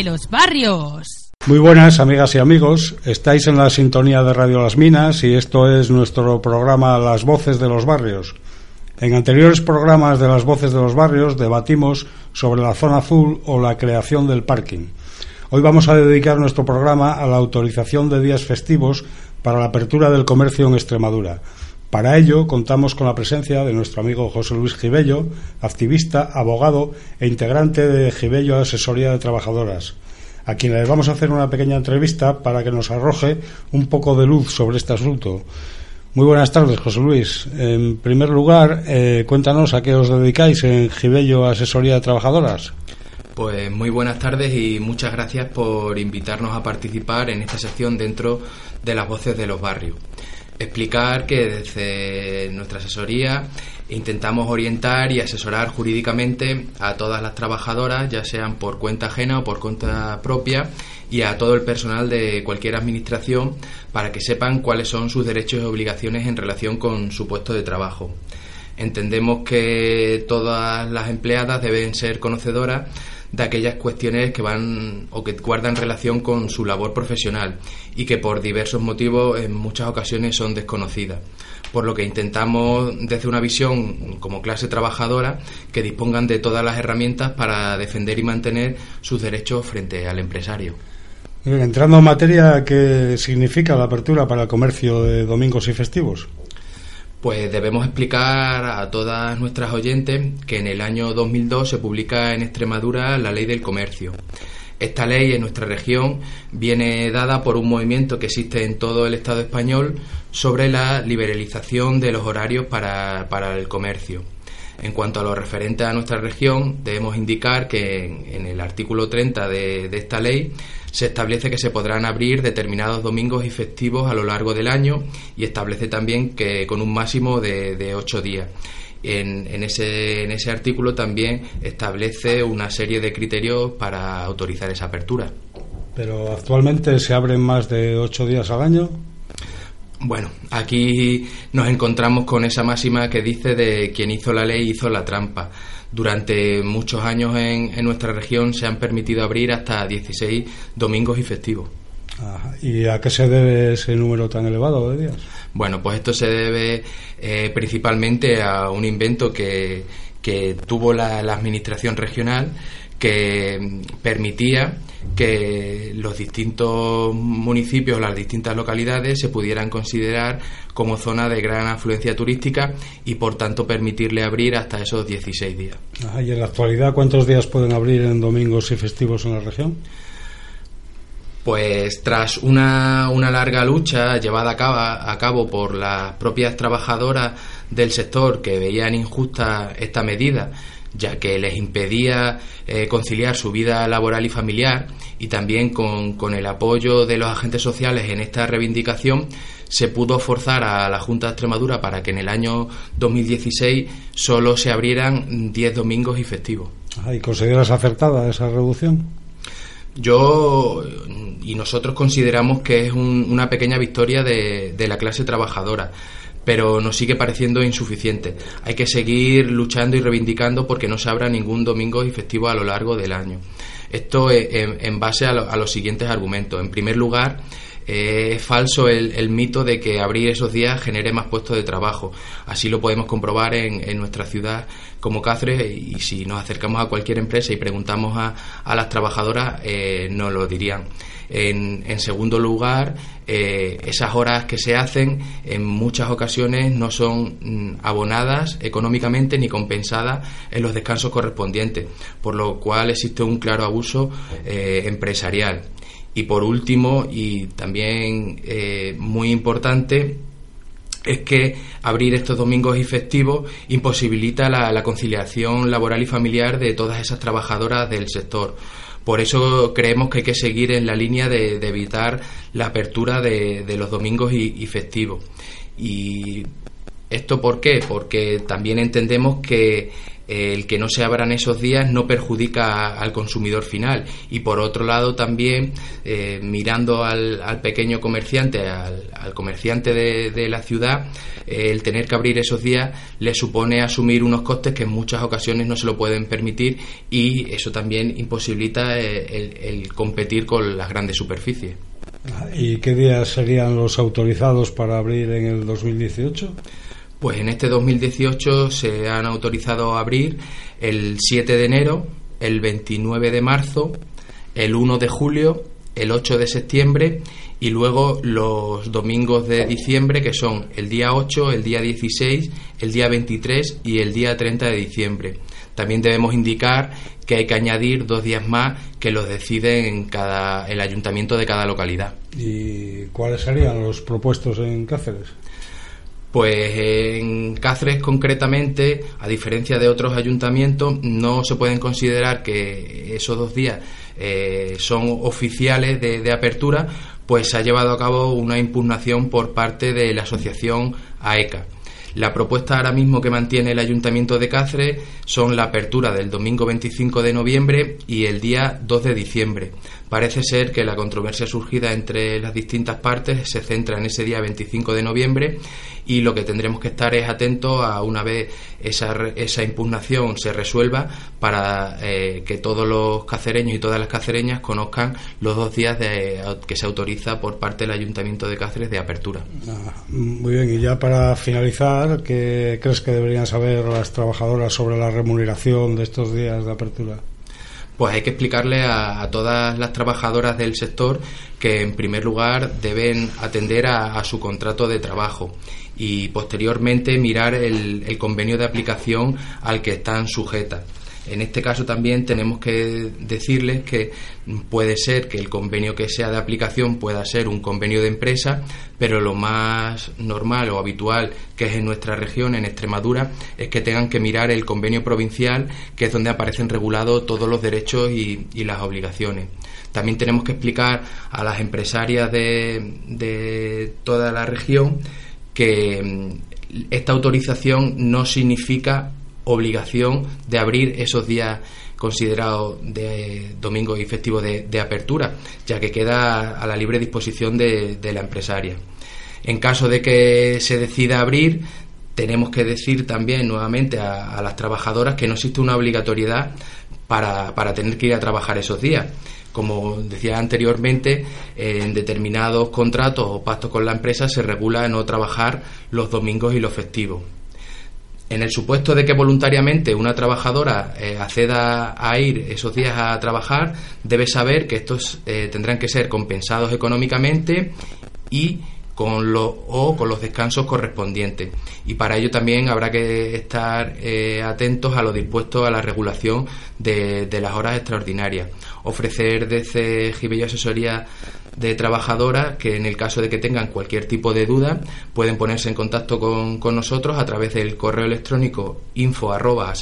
los barrios. Muy buenas amigas y amigos, estáis en la sintonía de Radio Las Minas y esto es nuestro programa Las Voces de los Barrios. En anteriores programas de Las Voces de los Barrios debatimos sobre la zona azul o la creación del parking. Hoy vamos a dedicar nuestro programa a la autorización de días festivos para la apertura del comercio en Extremadura. Para ello contamos con la presencia de nuestro amigo José Luis Gibello, activista, abogado e integrante de Gibello Asesoría de Trabajadoras, a quien les vamos a hacer una pequeña entrevista para que nos arroje un poco de luz sobre este asunto. Muy buenas tardes, José Luis. En primer lugar, eh, cuéntanos a qué os dedicáis en Gibello Asesoría de Trabajadoras. Pues muy buenas tardes y muchas gracias por invitarnos a participar en esta sección dentro de las voces de los barrios. Explicar que desde nuestra asesoría intentamos orientar y asesorar jurídicamente a todas las trabajadoras, ya sean por cuenta ajena o por cuenta propia, y a todo el personal de cualquier administración para que sepan cuáles son sus derechos y obligaciones en relación con su puesto de trabajo. Entendemos que todas las empleadas deben ser conocedoras de aquellas cuestiones que van o que guardan relación con su labor profesional y que por diversos motivos en muchas ocasiones son desconocidas. Por lo que intentamos desde una visión como clase trabajadora que dispongan de todas las herramientas para defender y mantener sus derechos frente al empresario. Entrando en materia, ¿qué significa la apertura para el comercio de domingos y festivos? Pues debemos explicar a todas nuestras oyentes que en el año 2002 se publica en Extremadura la Ley del Comercio. Esta ley en nuestra región viene dada por un movimiento que existe en todo el Estado español sobre la liberalización de los horarios para, el comercio. En cuanto a lo referente a nuestra región, debemos indicar que en, el artículo 30 de, de esta ley se establece que se podrán abrir determinados domingos y festivos a lo largo del año y establece también que con un máximo de, ocho días. En, ese, en ese artículo también establece una serie de criterios para autorizar esa apertura. ¿Pero actualmente se abren más de ocho días al año? Bueno, aquí nos encontramos con esa máxima que dice de quien hizo la ley hizo la trampa. Durante muchos años en, nuestra región se han permitido abrir hasta 16 domingos y festivos. ¿Y a qué se debe ese número tan elevado de días? Bueno, pues esto se debe eh, principalmente a un invento que, que tuvo la Administración regional que permitía que los distintos municipios, las distintas localidades se pudieran considerar como zona de gran afluencia turística y por tanto permitirle abrir hasta esos 16 días. ¿Y en la actualidad cuántos días pueden abrir en domingos y festivos en la región? Pues tras una, una larga lucha llevada a cabo, a cabo por las propias trabajadoras del sector que veían injusta esta medida ya que les impedía eh, conciliar su vida laboral y familiar y también con, el apoyo de los agentes sociales en esta reivindicación se pudo forzar a la Junta de Extremadura para que en el año 2016 solo se abrieran 10 domingos y festivos. ¿Y consideras acertada esa reducción? Yo y nosotros consideramos que es una pequeña victoria de, de la clase trabajadora pero nos sigue pareciendo insuficiente. Hay que seguir luchando y reivindicando porque no se abra ningún domingo y festivo a lo largo del año. Esto en, base a, los siguientes argumentos. En primer lugar, es falso el, mito de que abrir esos días genere más puestos de trabajo. Así lo podemos comprobar en, nuestra ciudad como Cáceres y si nos acercamos a cualquier empresa y preguntamos a, las trabajadoras, eh, nos lo dirían. En, segundo lugar, eh, esas horas que se hacen en muchas ocasiones no son mm, abonadas económicamente ni compensadas en los descansos correspondientes, por lo cual existe un claro abuso eh, empresarial. Y por último, y también eh, muy importante, es que abrir estos domingos y festivos imposibilita la conciliación laboral y familiar de todas esas trabajadoras del sector por eso creemos que hay que seguir en la línea de, evitar la apertura de, los domingos y, festivos. Y esto por qué? Porque también entendemos que el que no se abran esos días no perjudica al consumidor final y por otro lado también eh, mirando al, pequeño comerciante, al, comerciante de, la ciudad, eh, el tener que abrir esos días le supone asumir unos costes que en muchas ocasiones no se lo pueden permitir y eso también imposibilita eh, el competir con las grandes superficies. ¿Y qué días serían los autorizados para abrir en el 2018? Pues en este 2018 se han autorizado a abrir el 7 de enero, el 29 de marzo, el 1 de julio, el 8 de septiembre y luego los domingos de diciembre que son el día 8, el día 16, el día 23 y el día 30 de diciembre. También debemos indicar que hay que añadir dos días más que los decide cada, el ayuntamiento de cada localidad. ¿Y cuáles serían los propuestos en Cáceres? Pues en Cáceres concretamente, a diferencia de otros ayuntamientos, no se pueden considerar que esos dos días eh, son oficiales de, apertura, pues se ha llevado a cabo una impugnación por parte de la asociación AECA. La propuesta ahora mismo que mantiene el Ayuntamiento de Cáceres son la apertura del domingo 25 de noviembre y el día 2 de diciembre. Parece ser que la controversia surgida entre las distintas partes se centra en ese día 25 de noviembre y lo que tendremos que estar es atentos a una vez esa, esa impugnación se resuelva para eh, que todos los cacereños y todas las cacereñas conozcan los dos días de, que se autoriza por parte del Ayuntamiento de Cáceres de apertura. Ah, muy bien, y ya para finalizar, ¿qué crees que deberían saber las trabajadoras sobre la remuneración de estos días de apertura? Pues hay que explicarle a, todas las trabajadoras del sector que en primer lugar deben atender a, su contrato de trabajo y posteriormente mirar el convenio de aplicación al que están sujetas. En este caso también tenemos que decirles que puede ser que el convenio que sea de aplicación pueda ser un convenio de empresa, pero lo más normal o habitual que es en nuestra región, en Extremadura, es que tengan que mirar el convenio provincial, que es donde aparecen regulados todos los derechos y, las obligaciones. También tenemos que explicar a las empresarias de, toda la región que mm, esta autorización no significa obligación de abrir esos días considerados de domingo y festivo de, apertura, ya que queda a la libre disposición de, la empresaria. En caso de que se decida abrir, tenemos que decir también nuevamente a, las trabajadoras que no existe una obligatoriedad para, para, tener que ir a trabajar esos días. Como decía anteriormente, en determinados contratos o pactos con la empresa se regula no trabajar los domingos y los festivos. En el supuesto de que voluntariamente una trabajadora eh, acceda a ir esos días a trabajar, debe saber que estos eh, tendrán que ser compensados económicamente y con los o con los descansos correspondientes. Y para ello también habrá que estar eh, atentos a lo dispuesto a la regulación de, las horas extraordinarias. Ofrecer desde Gibello Asesoría de trabajadoras que en el caso de que tengan cualquier tipo de duda pueden ponerse en contacto con, nosotros a través del correo electrónico info arroba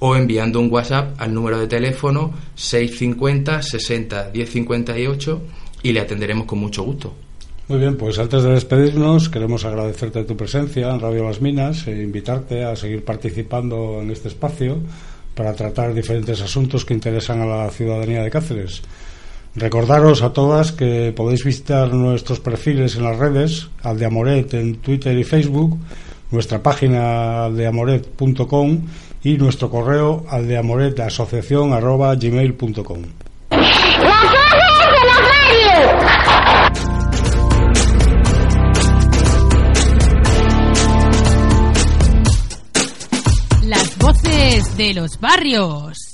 o enviando un WhatsApp al número de teléfono 650 60 1058 y le atenderemos con mucho gusto. Muy bien, pues antes de despedirnos queremos agradecerte tu presencia en Radio Las Minas e invitarte a seguir participando en este espacio para tratar diferentes asuntos que interesan a la ciudadanía de Cáceres. Recordaros a todas que podéis visitar nuestros perfiles en las redes, Aldeamoret en Twitter y Facebook, nuestra página aldeamoret.com y nuestro correo aldeamoretasociación.gmail.com. Las voces de los barrios.